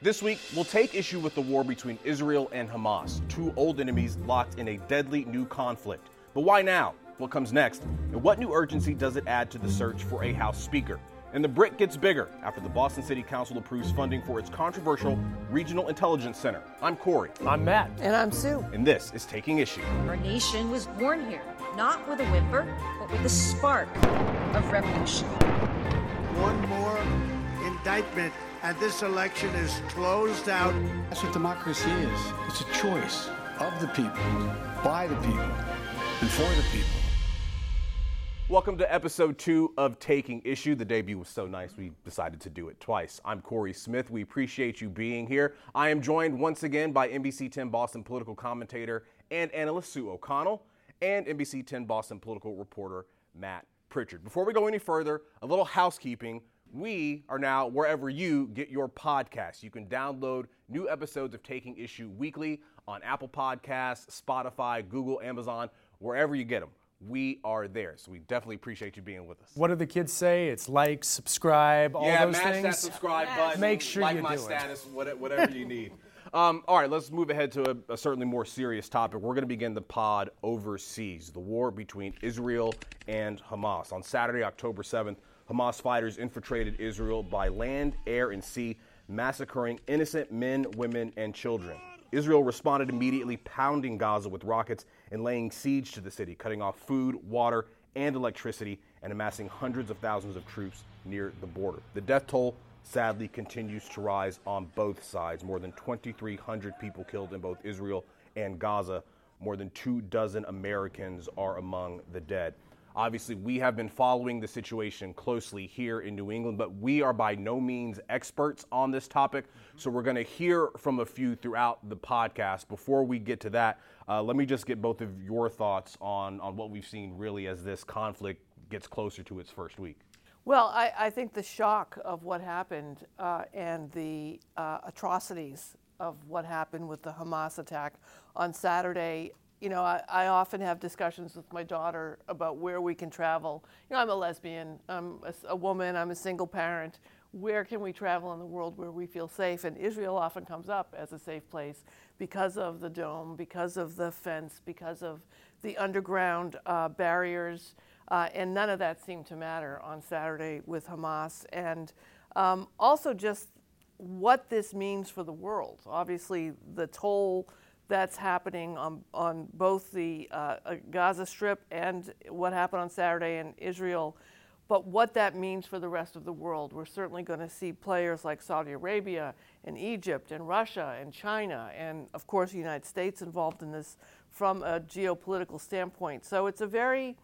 This week, we'll take issue with the war between Israel and Hamas, two old enemies locked in a deadly new conflict. But why now? What comes next? And what new urgency does it add to the search for a House Speaker? And the BRIC gets bigger after the Boston City Council approves funding for its controversial Regional Intelligence Center. I'm Cory. I'm Matt. And I'm Sue. And this is Taking Issue. Our nation was born here, not with a whimper, but with a spark of revolution. One more indictment, and this election is closed out. That's what democracy is. It's a choice of the people, by the people, and for the people. Welcome to episode two of Taking Issue. The debut was so nice, we decided to do it twice. I'm Cory Smith. We appreciate you being here. I am joined once again by NBC 10 Boston political commentator and analyst Sue O'Connell and NBC 10 Boston political reporter Matt Pritchard. Before we go any further, a little housekeeping. We are now wherever you get your podcasts. You can download new episodes of Taking Issue weekly on Apple Podcasts, Spotify, Google, Amazon, wherever you get them we are there. So we definitely appreciate you being with us. What do the kids say? It's like, subscribe, all yeah, those match things. that subscribe button. Make sure you like you my do status, it. whatever you need. Um, all right, let's move ahead to a, a certainly more serious topic. We're going to begin the pod overseas, the war between Israel and Hamas. On Saturday, October 7th, Hamas fighters infiltrated Israel by land, air, and sea, massacring innocent men, women, and children. Israel responded immediately, pounding Gaza with rockets and laying siege to the city, cutting off food, water, and electricity, and amassing hundreds of thousands of troops near the border. The death toll sadly continues to rise on both sides. More than 2,300 people killed in both Israel and Gaza. More than two dozen Americans are among the dead. Obviously, we have been following the situation closely here in New England, but we are by no means experts on this topic. So we're going to hear from a few throughout the podcast. Before we get to that, uh, let me just get both of your thoughts on, on what we've seen really as this conflict gets closer to its first week. Well, I, I think the shock of what happened uh, and the uh, atrocities of what happened with the Hamas attack on Saturday you know, I, I, often have discussions with my daughter about where we can travel. You know, I'm a lesbian, I'm a, a, woman, I'm a single parent. Where can we travel in the world where we feel safe? And Israel often comes up as a safe place because of the dome, because of the fence, because of the underground uh, barriers. Uh, and none of that seemed to matter on Saturday with Hamas. And um, also just what this means for the world. Obviously, the toll that's happening on, on both the uh, Gaza Strip and what happened on Saturday in Israel. But what that means for the rest of the world, we're certainly going to see players like Saudi Arabia and Egypt and Russia and China and, of course, the United States involved in this from a geopolitical standpoint. So it's a very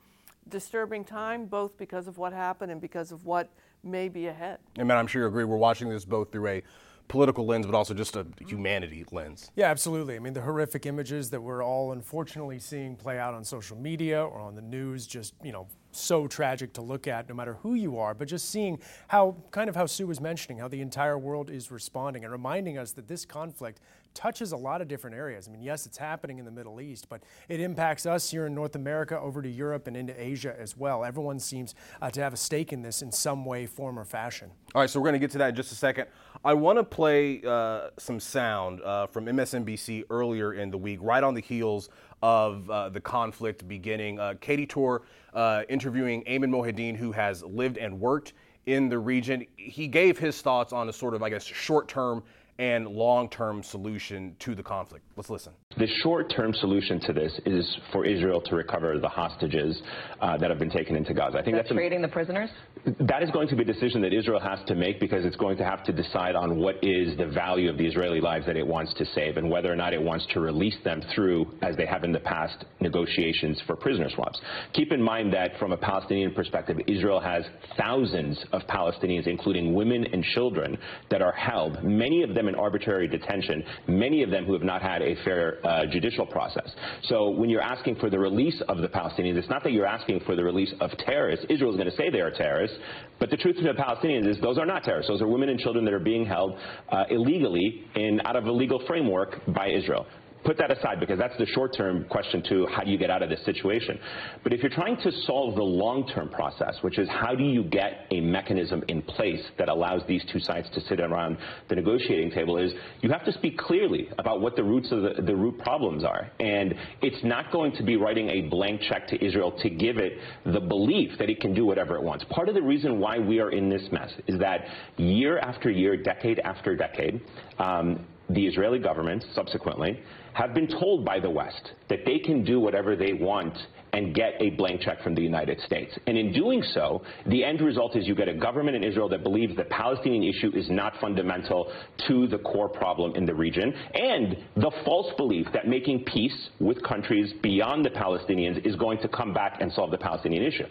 disturbing time, both because of what happened and because of what may be ahead. And man, I'm sure you agree. We're watching this both through a political lens, but also just a humanity lens. Yeah, absolutely. I mean, the horrific images that we're all unfortunately seeing play out on social media or on the news, just, you know, so tragic to look at no matter who you are, but just seeing how, kind of how Sue was mentioning, how the entire world is responding and reminding us that this conflict touches a lot of different areas. I mean, yes, it's happening in the Middle East, but it impacts us here in North America, over to Europe, and into Asia as well. Everyone seems uh, to have a stake in this in some way, form, or fashion. All right, so we're going to get to that in just a second. I want to play uh, some sound uh, from MSNBC earlier in the week, right on the heels of uh, the conflict beginning. Uh, Katy Tur uh, interviewing Ayman Mohyeldin, who has lived and worked in the region. He gave his thoughts on a sort of, I guess, short term and long term solution to the conflict. Let's listen. The short term solution to this is for Israel to recover the hostages uh, that have been taken into Gaza. I think that's trading the prisoners? That is going to be a decision that Israel has to make because it's going to have to decide on what is the value of the Israeli lives that it wants to save and whether or not it wants to release them through, as they have in the past, negotiations for prisoner swaps. Keep in mind that from a Palestinian perspective, Israel has thousands of Palestinians, including women and children, that are held, many of them in arbitrary detention, many of them who have not had a fair uh, judicial process. So when you're asking for the release of the Palestinians, it's not that you're asking for the release of terrorists. Israel is going to say they are terrorists, but the truth to the Palestinians is those are not terrorists. Those are women and children that are being held uh, illegally in out of a legal framework by Israel. Put that aside because that's the short term question to how do you get out of this situation. But if you're trying to solve the long term process, which is how do you get a mechanism in place that allows these two sides to sit around the negotiating table, is you have to speak clearly about what the roots of the, the root problems are. And it's not going to be writing a blank check to Israel to give it the belief that it can do whatever it wants. Part of the reason why we are in this mess is that year after year, decade after decade, um, the Israeli government subsequently have been told by the West that they can do whatever they want and get a blank check from the United States. And in doing so, the end result is you get a government in Israel that believes the Palestinian issue is not fundamental to the core problem in the region, and the false belief that making peace with countries beyond the Palestinians is going to come back and solve the Palestinian issue.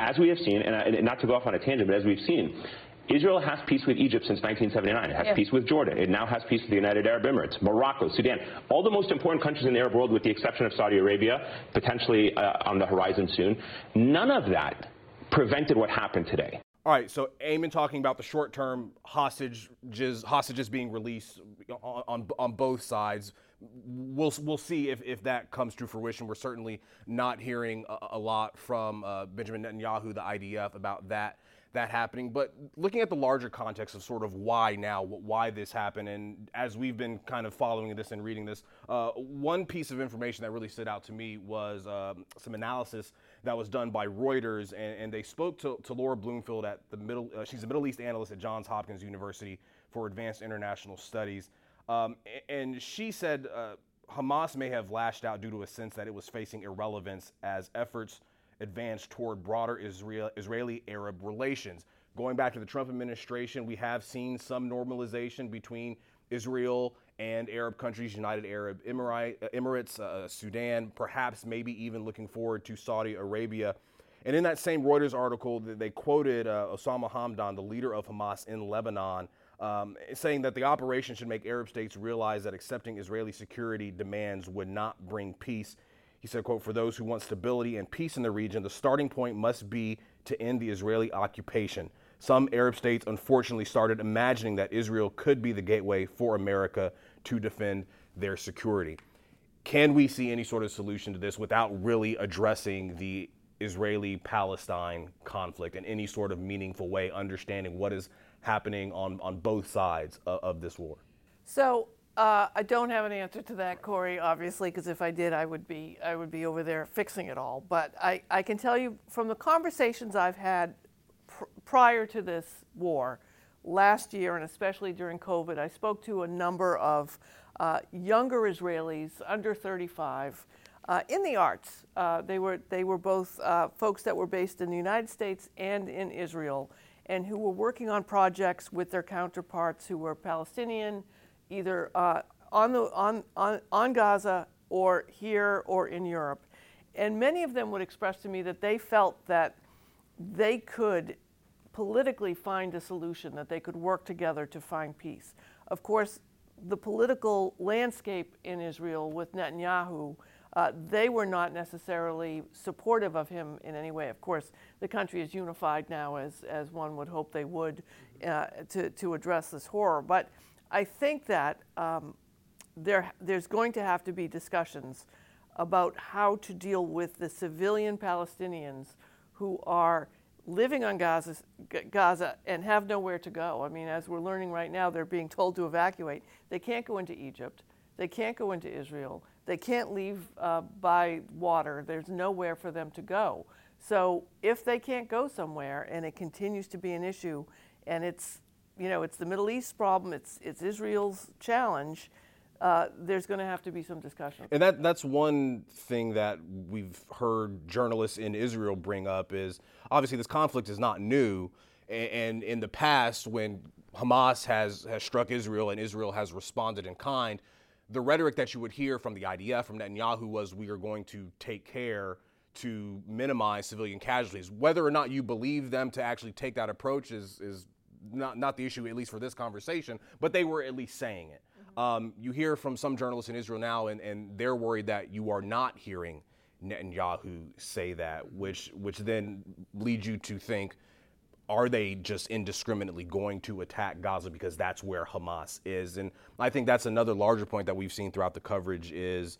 As we have seen, and not to go off on a tangent, but as we've seen, Israel has peace with Egypt since 1979. It has yeah. peace with Jordan. It now has peace with the United Arab Emirates, Morocco, Sudan. All the most important countries in the Arab world, with the exception of Saudi Arabia, potentially uh, on the horizon soon. None of that prevented what happened today. All right, so Ayman talking about the short-term hostages, hostages being released on, on, on both sides. We'll, we'll see if, if that comes to fruition. We're certainly not hearing a, a lot from uh, Benjamin Netanyahu, the IDF, about that that happening. But looking at the larger context of sort of why now, why this happened, and as we've been kind of following this and reading this, uh, one piece of information that really stood out to me was uh, some analysis that was done by Reuters, and, and they spoke to, to, Laura Blumenfeld at the Middle. Uh, she's a Middle East analyst at Johns Hopkins University for Advanced International Studies, um, and she said. Uh, Hamas may have lashed out due to a sense that it was facing irrelevance as efforts advance toward broader Israel, Israeli Arab relations. Going back to the Trump administration, we have seen some normalization between Israel and Arab countries, United Arab Emirates, uh, Sudan, perhaps maybe even looking forward to Saudi Arabia. And in that same Reuters article, they quoted uh, Osama Hamdan, the leader of Hamas in Lebanon, um, saying that the operation should make Arab states realize that accepting Israeli security demands would not bring peace. He said, quote, for those who want stability and peace in the region, the starting point must be to end the Israeli occupation. Some Arab states unfortunately started imagining that Israel could be the gateway for America to defend their security. Can we see any sort of solution to this without really addressing the Israeli Palestine conflict in any sort of meaningful way, understanding what is happening on, on both sides of, of this war? So uh, I don't have an answer to that, Cory. Obviously, because if I did, I would be I would be over there fixing it all. But I, I can tell you from the conversations I've had pr- prior to this war, last year and especially during COVID, I spoke to a number of uh, younger Israelis under 35 uh, in the arts. Uh, they were they were both uh, folks that were based in the United States and in Israel, and who were working on projects with their counterparts who were Palestinian either uh, on, the, on, on, on Gaza or here or in Europe. And many of them would express to me that they felt that they could politically find a solution, that they could work together to find peace. Of course, the political landscape in Israel with Netanyahu, uh, they were not necessarily supportive of him in any way. Of course, the country is unified now, as, as one would hope they would, uh, to, to address this horror. But I think that um, there, there's going to have to be discussions about how to deal with the civilian Palestinians who are living on Gaza, Gaza and have nowhere to go. I mean, as we're learning right now, they're being told to evacuate. They can't go into Egypt. They can't go into Israel. They can't leave uh, by water. There's nowhere for them to go. So if they can't go somewhere and it continues to be an issue and it's you know, it's the Middle East problem, it's, it's Israel's challenge. Uh, there's going to have to be some discussion. And that that's one thing that we've heard journalists in Israel bring up is obviously this conflict is not new, and, and in the past when Hamas has has struck Israel and Israel has responded in kind, the rhetoric that you would hear from the IDF from Netanyahu was we are going to take care to minimize civilian casualties. Whether or not you believe them to actually take that approach is is not, not the issue, at least for this conversation, but they were at least saying it. Mm-hmm. Um, you hear from some journalists in Israel now, and, and they're worried that you are not hearing Netanyahu say that, which, which then leads you to think, are they just indiscriminately going to attack Gaza because that's where Hamas is? And I think that's another larger point that we've seen throughout the coverage is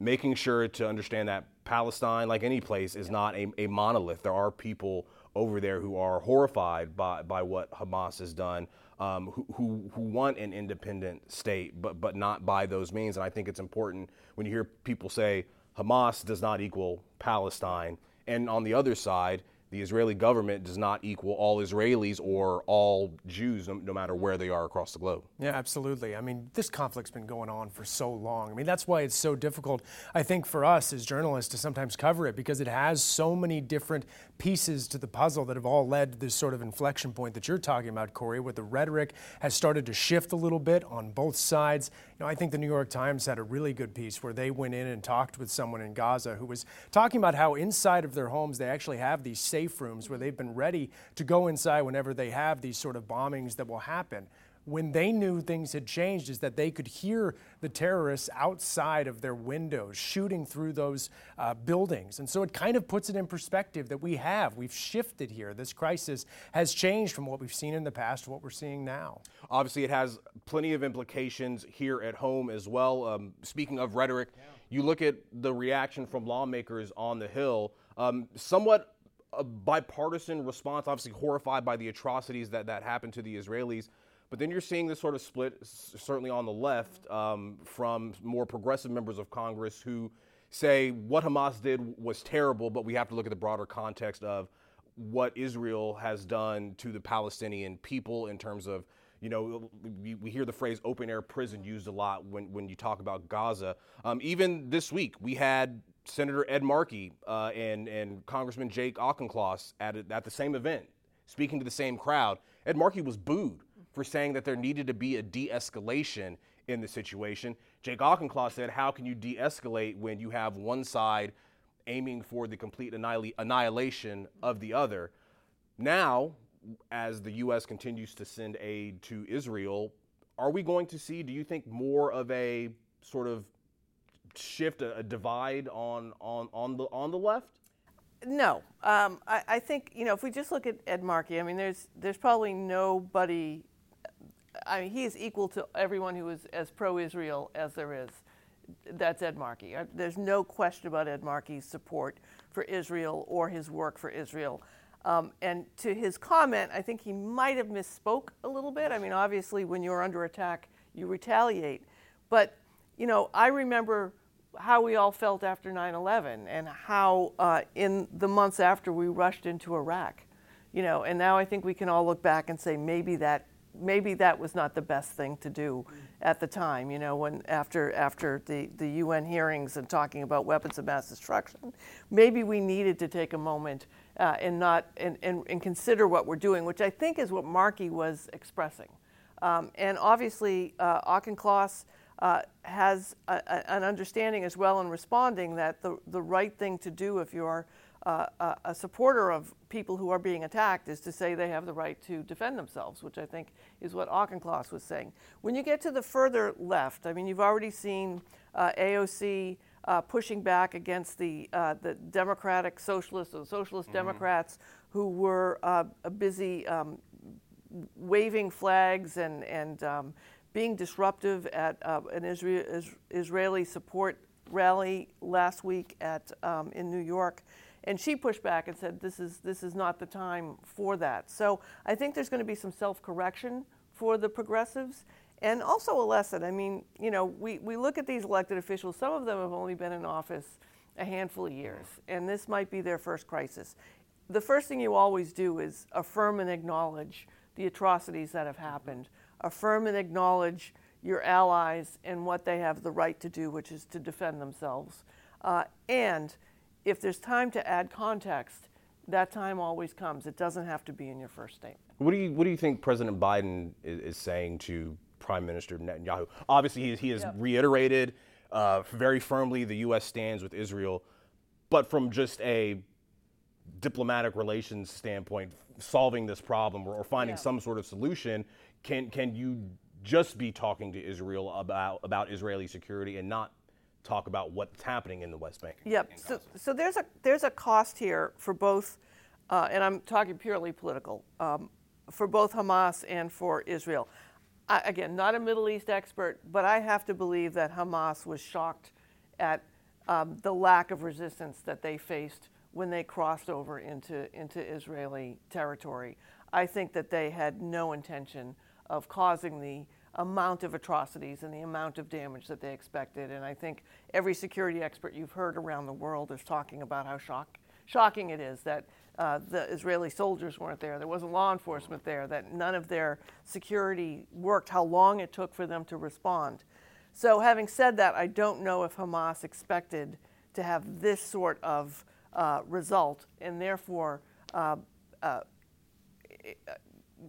making sure to understand that Palestine, like any place, is not a, a monolith. There are people over there who are horrified by, by what Hamas has done, um, who, who, who want an independent state, but, but not by those means. And I think it's important when you hear people say Hamas does not equal Palestine. And on the other side, the Israeli government does not equal all Israelis or all Jews, no, no, matter where they are across the globe. Yeah, absolutely. I mean, this conflict's been going on for so long. I mean, that's why it's so difficult, I think, for us as journalists to sometimes cover it because it has so many different pieces to the puzzle that have all led to this sort of inflection point that you're talking about, Cory, where the rhetoric has started to shift a little bit on both sides. Know, I think the New York Times had a really good piece where they went in and talked with someone in Gaza who was talking about how inside of their homes they actually have these safe rooms where they've been ready to go inside whenever they have these sort of bombings that will happen when they knew things had changed is that they could hear the terrorists outside of their windows shooting through those uh, buildings. And so it kind of puts it in perspective that we have. We've shifted here. This crisis has changed from what we've seen in the past to what we're seeing now. Obviously, it has plenty of implications here at home as well. Um, speaking of rhetoric, yeah. you look at the reaction from lawmakers on the Hill, um, somewhat a bipartisan response, obviously horrified by the atrocities that, that happened to the Israelis. But then you're seeing this sort of split, certainly on the left, um, from more progressive members of Congress who say what Hamas did was terrible, but we have to look at the broader context of what Israel has done to the Palestinian people in terms of, you know, we, we hear the phrase open air prison used a lot when, when you talk about Gaza. Um, even this week, we had Senator Ed Markey uh, and, and Congressman Jake Auchincloss at, at the same event, speaking to the same crowd. Ed Markey was booed for saying that there needed to be a de escalation in the situation. Jake Auchincloss said, How can you de escalate when you have one side aiming for the complete annihilation of the other? Now, as the U.S. continues to send aid to Israel, are we going to see, do you think, more of a sort of shift, a, a divide on, on, on, the, on the left? No, um, I, I, think you know if we just look at Ed Markey, I mean, there's there's probably nobody I mean, he is equal to everyone who is as pro-Israel as there is. That's Ed Markey. There's no question about Ed Markey's support for Israel or his work for Israel. Um, and to his comment, I think he might have misspoke a little bit. I mean, obviously, when you're under attack, you retaliate. But, you know, I remember how we all felt after 9 11 and how uh, in the months after we rushed into Iraq. You know, and now I think we can all look back and say maybe that maybe that was not the best thing to do at the time, you know, when after after the, the UN hearings and talking about weapons of mass destruction, maybe we needed to take a moment uh, and not and, and, and, consider what we're doing, which I think is what Markey was expressing. Um, and obviously, uh, Auchincloss uh, has a, a, an understanding as well in responding that the, the right thing to do if you're uh, a supporter of people who are being attacked is to say they have the right to defend themselves, which I think is what Auchincloss was saying. When you get to the further left, I mean, you've already seen uh, AOC uh, pushing back against the uh, the Democratic Socialists or Socialist mm-hmm. Democrats who were uh, busy um, waving flags and and um, being disruptive at uh, an Israel, Israeli support rally last week at um, in New York. And she pushed back and said, this is, this is not the time for that. So I think there's going to be some self correction for the progressives and also a lesson. I mean, you know, we, we look at these elected officials, some of them have only been in office a handful of years, and this might be their first crisis. The first thing you always do is affirm and acknowledge the atrocities that have happened, affirm and acknowledge your allies and what they have the right to do, which is to defend themselves. Uh, and if there's time to add context, that time always comes. It doesn't have to be in your first statement. What do you What do you think President Biden is, is saying to Prime Minister Netanyahu? Obviously, he, he has yep. reiterated uh, very firmly the U.S. stands with Israel, but from just a diplomatic relations standpoint, solving this problem or, or finding yeah. some sort of solution, can can you just be talking to Israel about about Israeli security and not talk about what's happening in the West Bank. Yep. So, so there's a there's a cost here for both uh, and I'm talking purely political, um, for both Hamas and for Israel. I, again, not a Middle East expert, but I have to believe that Hamas was shocked at um, the lack of resistance that they faced when they crossed over into, into Israeli territory. I think that they had no intention of causing the amount of atrocities and the amount of damage that they expected. And I think every security expert you've heard around the world is talking about how shock, shocking it is that uh, the Israeli soldiers weren't there, there wasn't law enforcement there, that none of their security worked, how long it took for them to respond. So, having said that, I don't know if Hamas expected to have this sort of uh, result, and therefore uh, uh,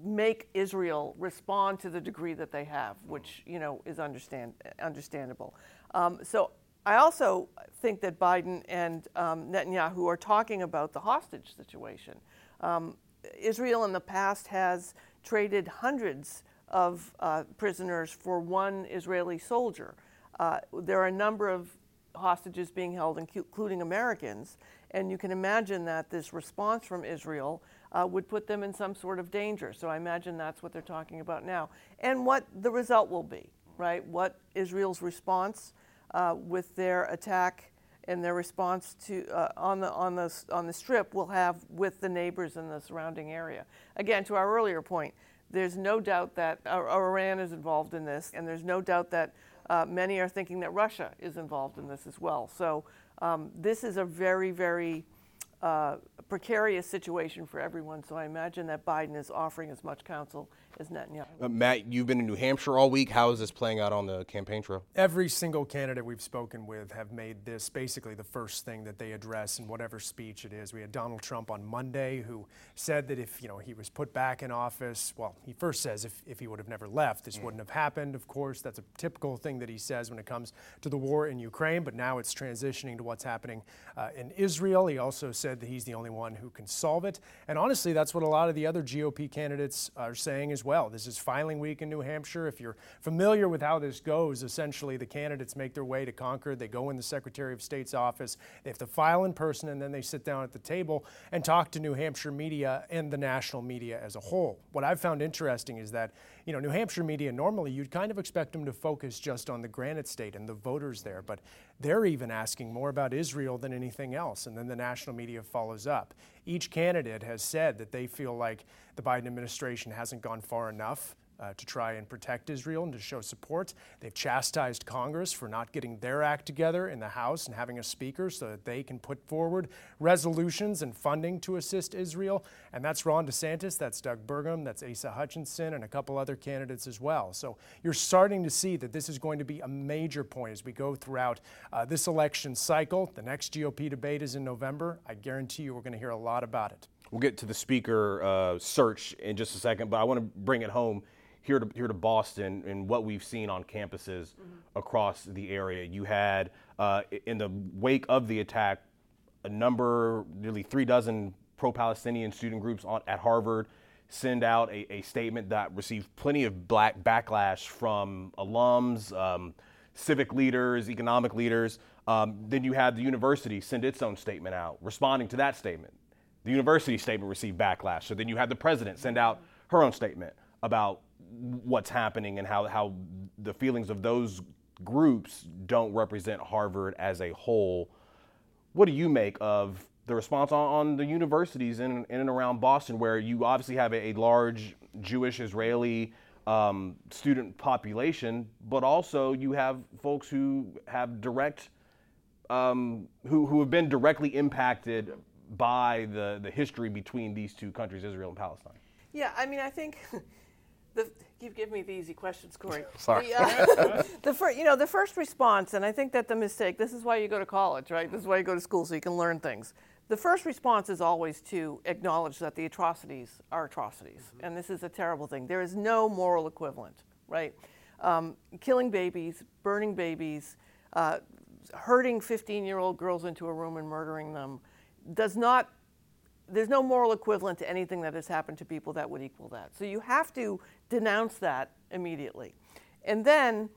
make Israel respond to the degree that they have, which you know is understand understandable. Um, so I also think that Biden and um, Netanyahu are talking about the hostage situation. Um, Israel in the past has traded hundreds of uh, prisoners for one Israeli soldier. Uh, there are a number of hostages being held, including Americans, and you can imagine that this response from Israel uh, would put them in some sort of danger. So I imagine that's what they're talking about now. And what the result will be, right? What Israel's response uh, with their attack and their response to uh, on the on the on the strip will have with the neighbors in the surrounding area. Again, to our earlier point, there's no doubt that Iran is involved in this, and there's no doubt that uh, many are thinking that Russia is involved in this as well. So um, this is a very very uh, precarious situation for everyone. So I imagine that Biden is offering as much counsel as Netanyahu. Uh, Matt, you've been in New Hampshire all week. How is this playing out on the campaign trail? Every single candidate we've spoken with have made this basically the first thing that they address in whatever speech it is. We had Donald Trump on Monday who said that if you know he was put back in office, well, he first says if, if he would have never left, this mm. wouldn't have happened. Of course, that's a typical thing that he says when it comes to the war in Ukraine. But now it's transitioning to what's happening uh, in Israel. He also said that he's the only one who can solve it. And honestly, that's what a lot of the other GOP candidates are saying as well. This is filing week in New Hampshire. If you're familiar with how this goes, essentially the candidates make their way to Concord. They go in the Secretary of State's office. They have to file in person, and then they sit down at the table and talk to New Hampshire media and the national media as a whole. What I've found interesting is that, you know, New Hampshire media normally you'd kind of expect them to focus just on the Granite State and the voters there, but they're even asking more about Israel than anything else, and then the national media follows up. Each candidate has said that they feel like the Biden administration hasn't gone far enough uh, to try and protect Israel and to show support. They've chastised Congress for not getting their act together in the House and having a speaker so that they can put forward resolutions and funding to assist Israel. And that's Ron DeSantis, that's Doug Burgum, that's Asa Hutchinson, and a couple other candidates as well. So you're starting to see that this is going to be a major point as we go throughout uh, this election cycle. The next GOP debate is in November. I guarantee you we're going to hear a lot about it. We'll get to the speaker uh, search in just a second, but I want to bring it home here to here to Boston and what we've seen on campuses mm-hmm. across the area. You had uh, in the wake of the attack, a number, nearly three dozen pro-Palestinian student groups on, at Harvard send out a, a, statement that received plenty of black backlash from alums, um, civic leaders, economic leaders. Um, then you had the university send its own statement out, responding to that statement. The university statement received backlash. So then you had the president send out her own statement about what's happening and how, how the feelings of those groups don't represent Harvard as a whole. What do you make of the response on, on the universities in, in and around Boston, where you obviously have a, a large Jewish Israeli um, student population, but also you have folks who have direct, um, who, who have been directly impacted by the, the history between these two countries, Israel and Palestine? Yeah, I mean, I think the, you give me the easy questions, Cory. Sorry. The, uh, the fir- you know, the first response, and I think that the mistake. This is why you go to college, right? This is why you go to school so you can learn things. The first response is always to acknowledge that the atrocities are atrocities, mm-hmm. and this is a terrible thing. There is no moral equivalent, right? Um, killing babies, burning babies, uh, herding 15-year-old girls into a room and murdering them does not there's no moral equivalent to anything that has happened to people that would equal that. So you have to denounce that immediately. And then,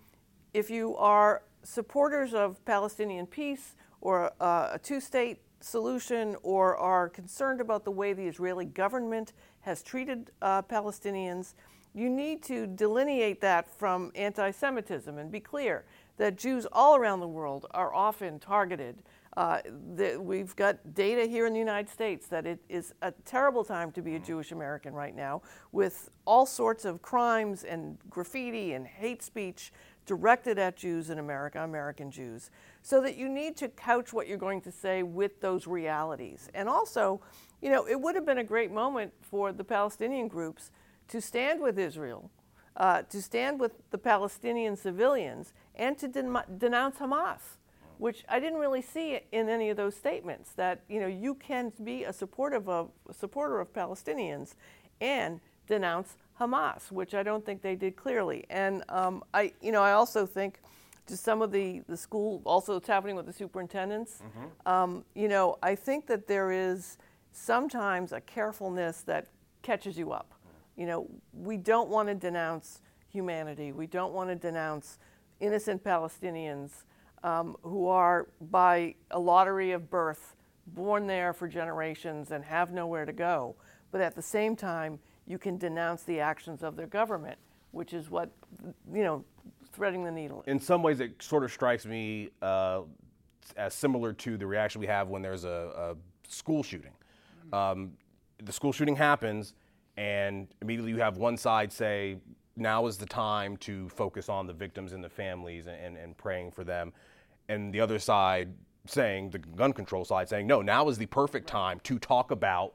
if you are supporters of Palestinian peace or uh, a two state solution or are concerned about the way the Israeli government has treated uh, Palestinians, you need to delineate that from anti Semitism and be clear that Jews all around the world are often targeted. Uh, the, we've got data here in the United States that it is a terrible time to be a Jewish American right now, with all sorts of crimes and graffiti and hate speech directed at Jews in America, American Jews. So that you need to couch what you're going to say with those realities. And also, you know, it would have been a great moment for the Palestinian groups to stand with Israel, uh, to stand with the Palestinian civilians, and to den- denounce Hamas, which I didn't really see in any of those statements. That you know you can be a supportive of a supporter of Palestinians and denounce Hamas, which I don't think they did clearly. And um, I, you know, I also think to some of the, the school, also it's happening with the superintendents. Mm-hmm. Um, you know, I think that there is sometimes a carefulness that catches you up. You know, we don't want to denounce humanity. We don't want to denounce innocent Palestinians um, who are, by a lottery of birth, born there for generations and have nowhere to go. But at the same time, you can denounce the actions of their government, which is what, you know, threading the needle. In some ways, it sort of strikes me uh, as similar to the reaction we have when there's a, a school shooting. Um, the school shooting happens, and immediately you have one side say, now is the time to focus on the victims and the families and, and, and praying for them. And the other side saying, the gun control side saying, no, now is the perfect time to talk about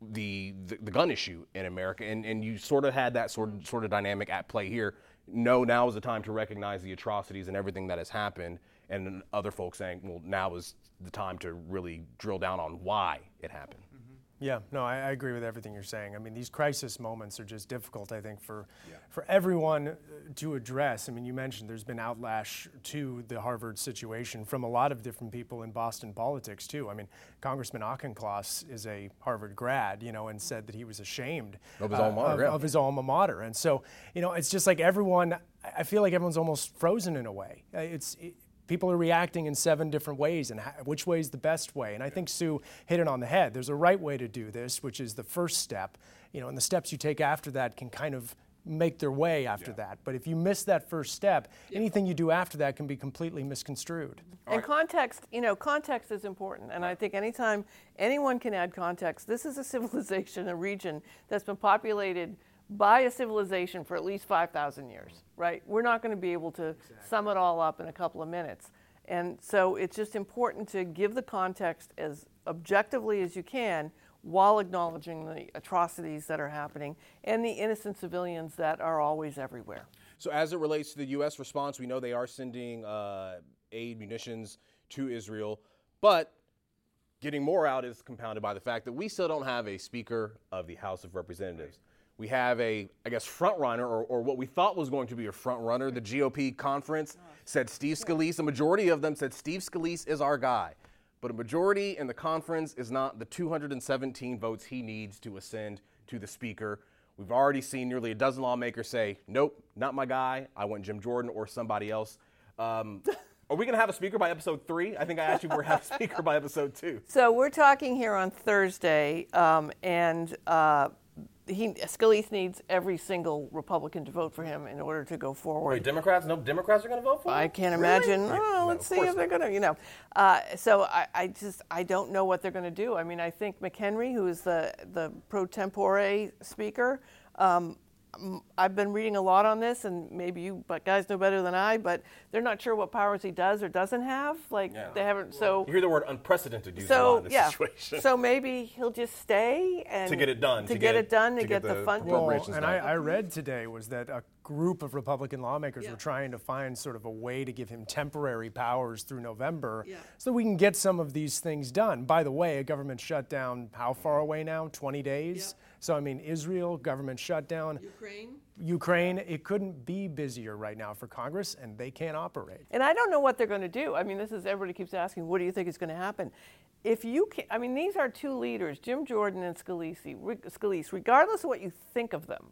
the, the, the gun issue in America. And, and you sort of had that sort of, sort of dynamic at play here. No, now is the time to recognize the atrocities and everything that has happened. And other folks saying, well, now is the time to really drill down on why it happened. Yeah, no, I, I, agree with everything you're saying. I mean, these crisis moments are just difficult, I think, for yeah. for everyone uh, to address. I mean, you mentioned there's been outlash to the Harvard situation from a lot of different people in Boston politics too. I mean, Congressman Auchincloss is a Harvard grad, you know, and said that he was ashamed of his, uh, alma, mater, of, of his alma mater. And so, you know, it's just like everyone. I feel like everyone's almost frozen in a way. Uh, it's it, people are reacting in seven different ways and which way is the best way? And i think sue hit it on the head. There's a right way to do this which is the first step you know and the steps you take after that can kind of make their way after yeah. that. But if you miss that first step yeah. anything you do after that can be completely misconstrued. And context you know context is important and i think anytime anyone can add context this is a civilization a region that's been populated by a civilization for at least 5,000 years, right? We're not going to be able to exactly. sum it all up in a couple of minutes. And so it's just important to give the context as objectively as you can while acknowledging the atrocities that are happening and the innocent civilians that are always everywhere. So, as it relates to the U.S. response, we know they are sending uh, aid, munitions to Israel, but getting more out is compounded by the fact that we still don't have a Speaker of the House of Representatives we have a, I guess, front runner, or, or what we thought was going to be a front runner. The GOP conference said Steve Scalise. A majority of them said Steve Scalise is our guy. But a majority in the conference is not the 217 votes he needs to ascend to the speaker. We've already seen nearly a dozen lawmakers say, nope, not my guy. I want Jim Jordan or somebody else. Um, are we going to have a speaker by episode three? I think I asked you if we're a speaker by episode two. So we're talking here on Thursday, um, and uh, he Scalise needs every single Republican to vote for him in order to go forward. Wait, Democrats? No Democrats are going to vote for him. I can't really? imagine. Oh, let's see if they're going to. You know, uh, so I, I, just I don't know what they're going to do. I mean, I think McHenry, who is the the pro tempore speaker. Um, Mm, I've been reading a lot on this, and maybe you but guys know better than I. But they're not sure what powers he does or doesn't have. Like yeah. they haven't. So you hear the word unprecedented used so, in this yeah. situation. So maybe he'll just stay and to get it done. To, to get, get, it done. To, to get, get, the, funding. Well, and I, I, read today was that a group of Republican lawmakers yeah. were trying to find sort of a way to give him temporary powers through November, yeah. so we can get some of these things done. By the way, a government shutdown. How far away now? 20 days. So I mean, Israel government shutdown. Ukraine. Ukraine, it couldn't be busier right now for Congress, and they can't operate. And I don't know what they're going to do. I mean, this is everybody keeps asking, what do you think is going to happen? If you can, I mean, these are two leaders, Jim Jordan and Scalise, Scalise, regardless of what you think of them,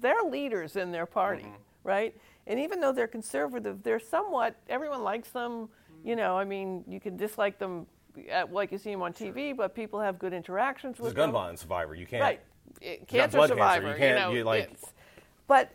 they're leaders in their party, mm-hmm. right? And even though they're conservative, they're somewhat, everyone likes them. You know, I mean, you can dislike them at, like you see them on TV, but people have good interactions He's with a gun violence survivor. You can't. Right. Got Cancer blood cancer. survivor. You can't- know, you, like- it's- but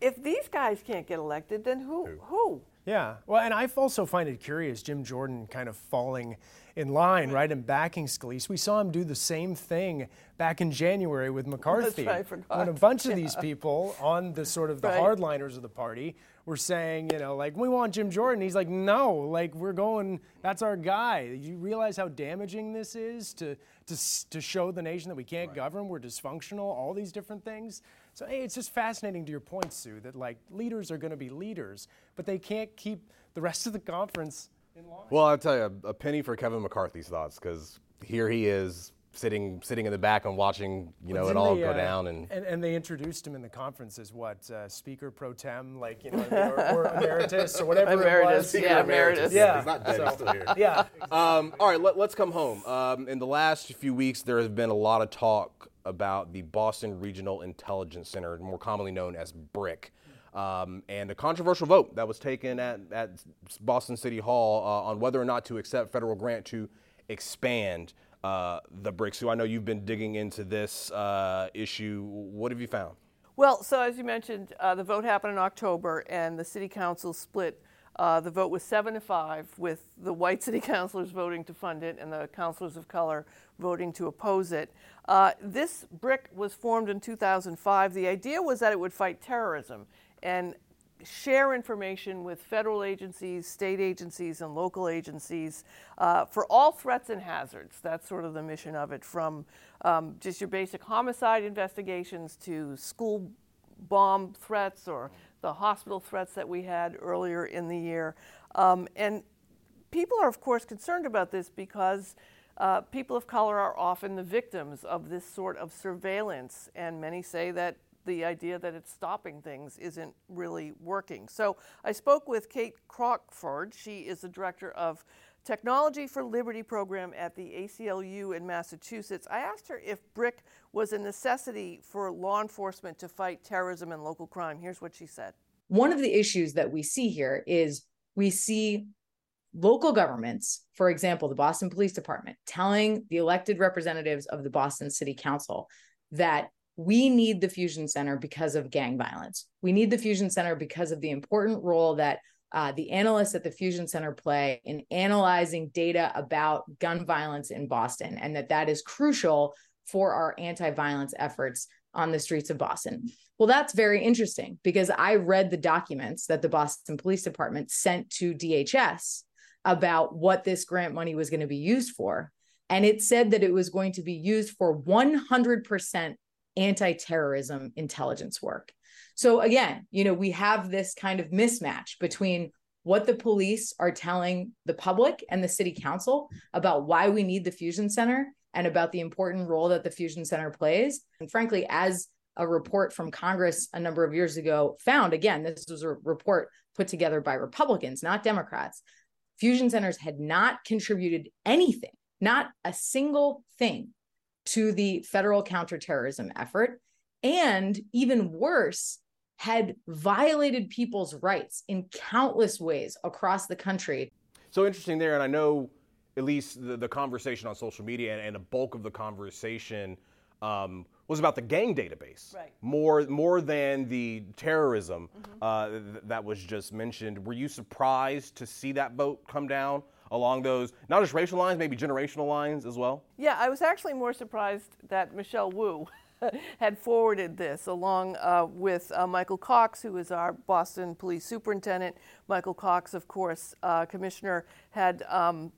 if these guys can't get elected, then who? Who? Yeah. Well, and I also find it curious Jim Jordan kind of falling in line, right, and backing Scalise. We saw him do the same thing back in January with McCarthy. right, I forgot. When a bunch of these people on the sort of the Right. hardliners of the party were saying, you know, like, we want Jim Jordan. He's like, no, like, we're going, that's our guy. You realize how damaging this is to, to, to show the nation that we can't govern, we're dysfunctional, all these different things. So, hey, it's just fascinating to your point, Sue, that like leaders are going to be leaders, but they can't keep the rest of the conference in line. Well, I'll tell you, a penny for Kevin McCarthy's thoughts, because here he is sitting sitting in the back and watching, you know, it Didn't all they, go uh, down. And and and they introduced him in the conference as what uh, speaker pro tem, like you know, or, or emeritus or whatever Emeritus, it was. yeah, emeritus. Yeah. He's not dead, he's still here. Yeah. Um, all right, let, us come home. Um, in the last few weeks, there has been a lot of talk about the Boston Regional Intelligence Center, more commonly known as BRIC, um, and a controversial vote that was taken at, at Boston City Hall uh, on whether or not to accept federal grant to expand uh, the BRIC. So I know you've been digging into this uh, issue. What have you found? Well, so as you mentioned, uh, the vote happened in October, and the city council split. Uh, the vote was seven to five, with the white city councilors voting to fund it and the councilors of color voting to oppose it. Uh, this BRIC was formed in 2005. The idea was that it would fight terrorism and share information with federal agencies, state agencies, and local agencies uh, for all threats and hazards. That's sort of the mission of it, from um, just your basic homicide investigations to school bomb threats or the hospital threats that we had earlier in the year. Um, and people are, of course, concerned about this because uh, people of color are often the victims of this sort of surveillance, and many say that the idea that it's stopping things isn't really working. So I spoke with Kade Crockford. She is the director of Technology for Liberty program at the ACLU in Massachusetts. I asked her if BRIC was a necessity for law enforcement to fight terrorism and local crime. Here's what she said. One of the issues that we see here is we see local governments, for example, the Boston Police Department, telling the elected representatives of the Boston City Council that we need the Fusion Center because of gang violence. We need the Fusion Center because of the important role that uh, the analysts at the Fusion Center play in analyzing data about gun violence in Boston, and that that is crucial for our anti-violence efforts on the streets of Boston. Well, that's very interesting because I read the documents that the Boston Police Department sent to DHS about what this grant money was going to be used for. And it said that it was going to be used for 100% anti terrorism intelligence work. So, again, you know, we have this kind of mismatch between what the police are telling the public and the city council about why we need the Fusion Center and about the important role that the Fusion Center plays. And frankly, as a report from Congress a number of years ago found, again, this was a report put together by Republicans, not Democrats. Fusion centers had not contributed anything, not a single thing to the federal counterterrorism effort. And even worse, had violated people's rights in countless ways across the country. So interesting there, and I know at least the, the conversation on social media and, and a bulk of the conversation um, was about the gang database, Right. more more than the terrorism uh, th- that was just mentioned. Were you surprised to see that vote come down along those not just racial lines, maybe generational lines as well? Yeah, I was actually more surprised that Michelle Wu had forwarded this along uh, with uh, Michael Cox, who is our Boston police superintendent. Michael Cox, of course, uh, commissioner, had um,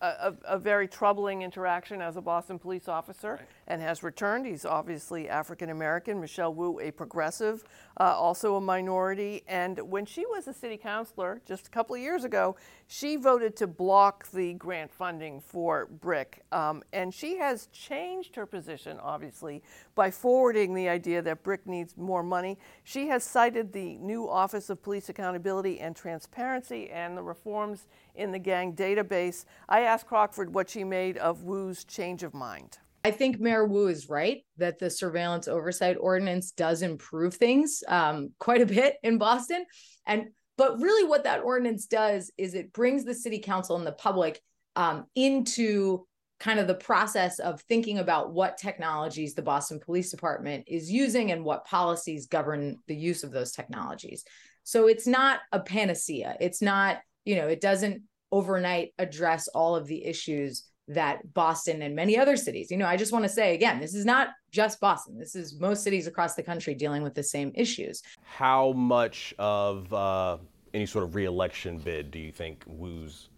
a, a, very troubling interaction as a Boston police officer and has returned. He's obviously African American. Michelle Wu, a progressive, uh, also a minority. And when she was a city councilor just a couple of years ago, she voted to block the grant funding for BRIC. Um, and she has changed her position, obviously, by forwarding the idea that BRIC needs more money. She has cited the new Office of Police Accountability and Transparency and the reforms in the gang database. I asked Crockford what she made of Wu's change of mind. I think Mayor Wu is right that the surveillance oversight ordinance does improve things um, quite a bit in Boston. And but really what that ordinance does is it brings the city council and the public um, into kind of the process of thinking about what technologies the Boston Police Department is using and what policies govern the use of those technologies. So it's not a panacea. It's not, you know, it doesn't overnight address all of the issues that Boston and many other cities, you know, I just want to say again, this is not just Boston. This is most cities across the country dealing with the same issues. How much of uh, any sort of reelection bid do you think Wu's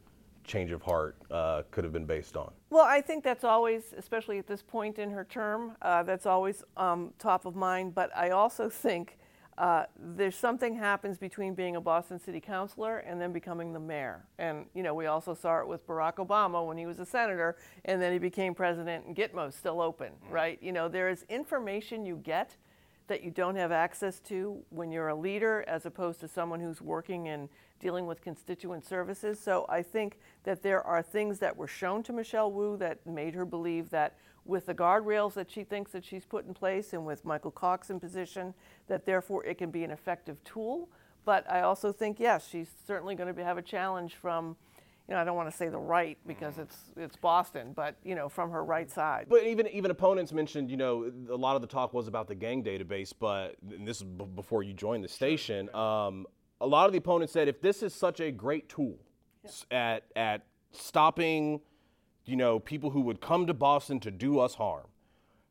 change of heart uh, could have been based on? Well, I think that's always, especially at this point in her term, uh, that's always um, top of mind. But I also think uh, there's something happens between being a Boston City Councilor and then becoming the mayor. And you know, we also saw it with Barack Obama when he was a senator, and then he became president, and Gitmo's still open, right? You know, there is information you get that you don't have access to when you're a leader, as opposed to someone who's working and dealing with constituent services. So I think that there are things that were shown to Michelle Wu that made her believe that with the guardrails that she thinks that she's put in place and with Michael Cox in position, that therefore it can be an effective tool. But I also think, yes, she's certainly going to have a challenge from, you know, I don't want to say the right because it's it's Boston, but you know, from her right side. But even even opponents mentioned, you know, a lot of the talk was about the gang database, but and this is b- before you joined the station. Um, a lot of the opponents said if this is such a great tool at at stopping you know, people who would come to Boston to do us harm.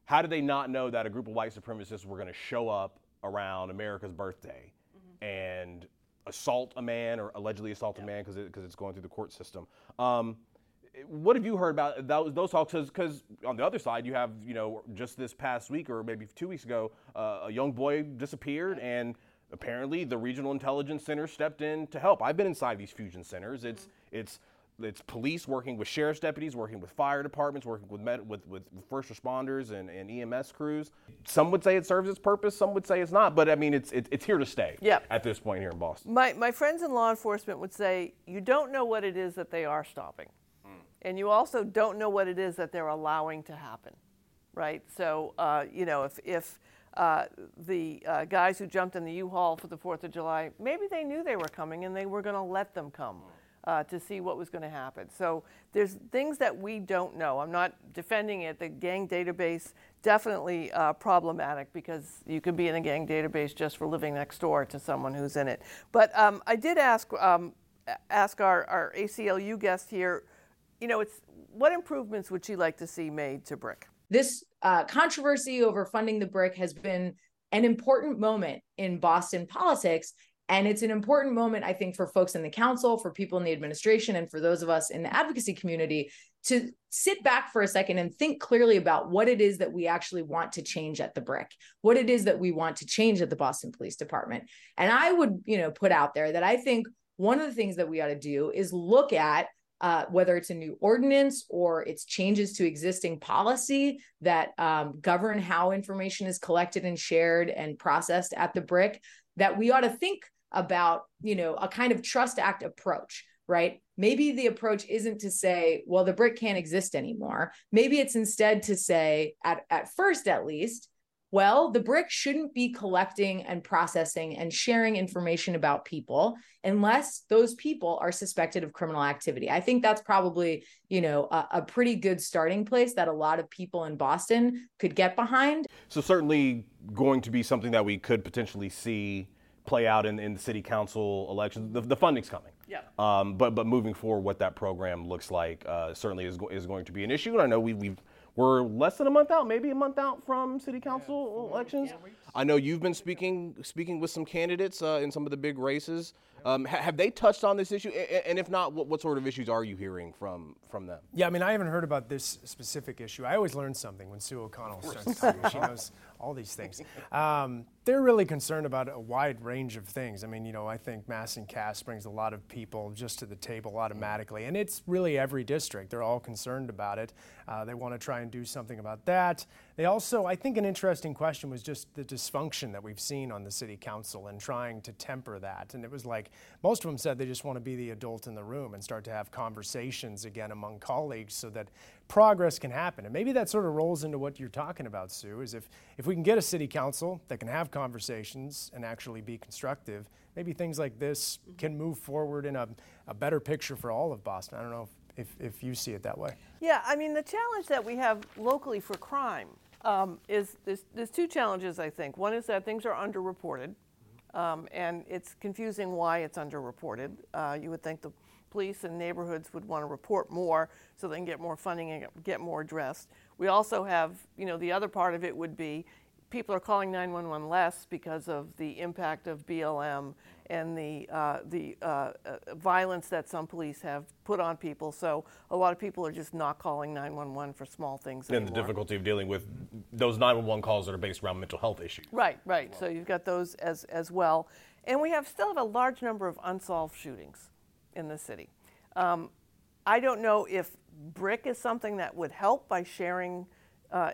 How did they not know that a group of white supremacists were going to show up around America's birthday mm-hmm. and assault a man or allegedly assault yeah. a man because it, it's going through the court system? Um, what have you heard about those, those talks? Because on the other side, you have, you know, just this past week or maybe two weeks ago, uh, a young boy disappeared and apparently the regional intelligence center stepped in to help. I've been inside these fusion centers. It's, mm-hmm. it's, it's police working with sheriff's deputies, working with fire departments, working with med- with, with first responders and, and EMS crews. Some would say it serves its purpose, some would say it's not, but I mean it's it, it's here to stay. Yep. At this point here in Boston. My my friends in law enforcement would say you don't know what it is that they are stopping, mm. and you also don't know what it is that they're allowing to happen, right? So uh, you know if if uh, the uh, guys who jumped in the U-Haul for the Fourth of July, maybe they knew they were coming and they were going to let them come. Mm uh, to see what was going to happen. So there's things that we don't know. I'm not defending it. The gang database definitely uh, problematic because you could be in a gang database just for living next door to someone who's in it. But um, I did ask um, ask our, our ACLU guest here. You know, it's what improvements would she like to see made to BRIC? This uh, controversy over funding the BRIC has been an important moment in Boston politics and it's an important moment, I think, for folks in the council, for people in the administration, and for those of us in the advocacy community to sit back for a second and think clearly about what it is that we actually want to change at the BRIC what it is that we want to change at the boston police department. And i would you know put out there that i think one of the things that we ought to do is look at uh, whether it's a new ordinance or it's changes to existing policy that um, govern how information is collected and shared and processed at the BRIC that we ought to think about, you know, a kind of trust act approach, right? Maybe the approach isn't to say, well, the BRIC can't exist anymore. Maybe it's instead to say, at, at first at least, well, the BRIC shouldn't be collecting and processing and sharing information about people unless those people are suspected of criminal activity. I think that's probably, you know, a, a, pretty good starting place that a lot of people in Boston could get behind. So certainly going to be something that we could potentially see play out in, in the city council elections. The, the funding's coming. Yeah. Um, but but moving forward, what that program looks like uh, certainly is is going to be an issue. And I know we we've we're less than a month out, maybe a month out from city council yeah. elections. Yeah. I know you've been speaking speaking with some candidates uh, in some of the big races. Um, ha- have they touched on this issue? And if not, what, what, sort of issues are you hearing from from them? Yeah, I mean, I haven't heard about this specific issue. I always learn something when Sue O'Connell starts talking. she knows all these things. Um, they're really concerned about a wide range of things. I mean, you know, I think Mass and Cass brings a lot of people just to the table automatically, and it's really every district. They're all concerned about it. Uh, they want to try and do something about that. They also, I think, an interesting question was just the dysfunction that we've seen on the city council and trying to temper that. And it was like most of them said they just want to be the adult in the room and start to have conversations again among colleagues so that progress can happen. And maybe that sort of rolls into what you're talking about, Sue, is if, if we can get a city council that can have conversations and actually be constructive, maybe things like this mm-hmm. can move forward in a, a better picture for all of Boston. I don't know if if, if you see it that way. Yeah, I mean, the challenge that we have locally for crime um, is there's, there's two challenges, I think. One is that things are underreported, um, and it's confusing why it's underreported. Uh, you would think the police and neighborhoods would want to report more so they can get more funding and get more addressed. We also have, you know, the other part of it would be people are calling 911 less because of the impact of BLM and the uh, the uh, uh, violence that some police have put on people. So a lot of people are just not calling 911 for small things And anymore. the difficulty of dealing with those 911 calls that are based around mental health issues. Right, right. So you've got those as as well, and we have still have a large number of unsolved shootings in the city. Um, I don't know if BRIC is something that would help by sharing uh,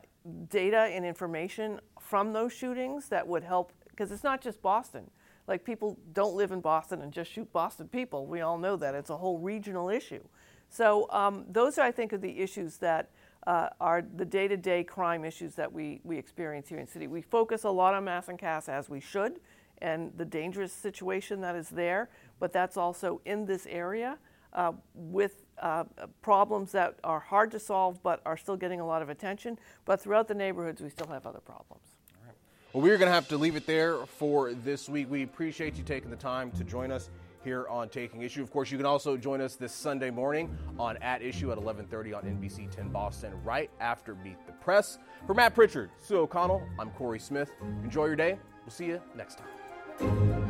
data and information from those shootings that would help because it's not just Boston. Like people don't live in Boston and just shoot Boston people. We all know that it's a whole regional issue. So um, those, are, I think, are the issues that uh, are the day-to-day crime issues that we, we experience here in city. We focus a lot on Mass and Cass as we should, and the dangerous situation that is there. But that's also in this area uh, with uh, problems that are hard to solve, but are still getting a lot of attention. But throughout the neighborhoods, we still have other problems. Well, we're going to have to leave it there for this week. We appreciate you taking the time to join us here on Taking Issue. Of course, you can also join us this Sunday morning on At Issue at 11:30 on NBC 10 Boston, right after Meet the Press. For Matt Pritchard, Sue O'Connell, I'm Cory Smith. Enjoy your day. We'll see you next time.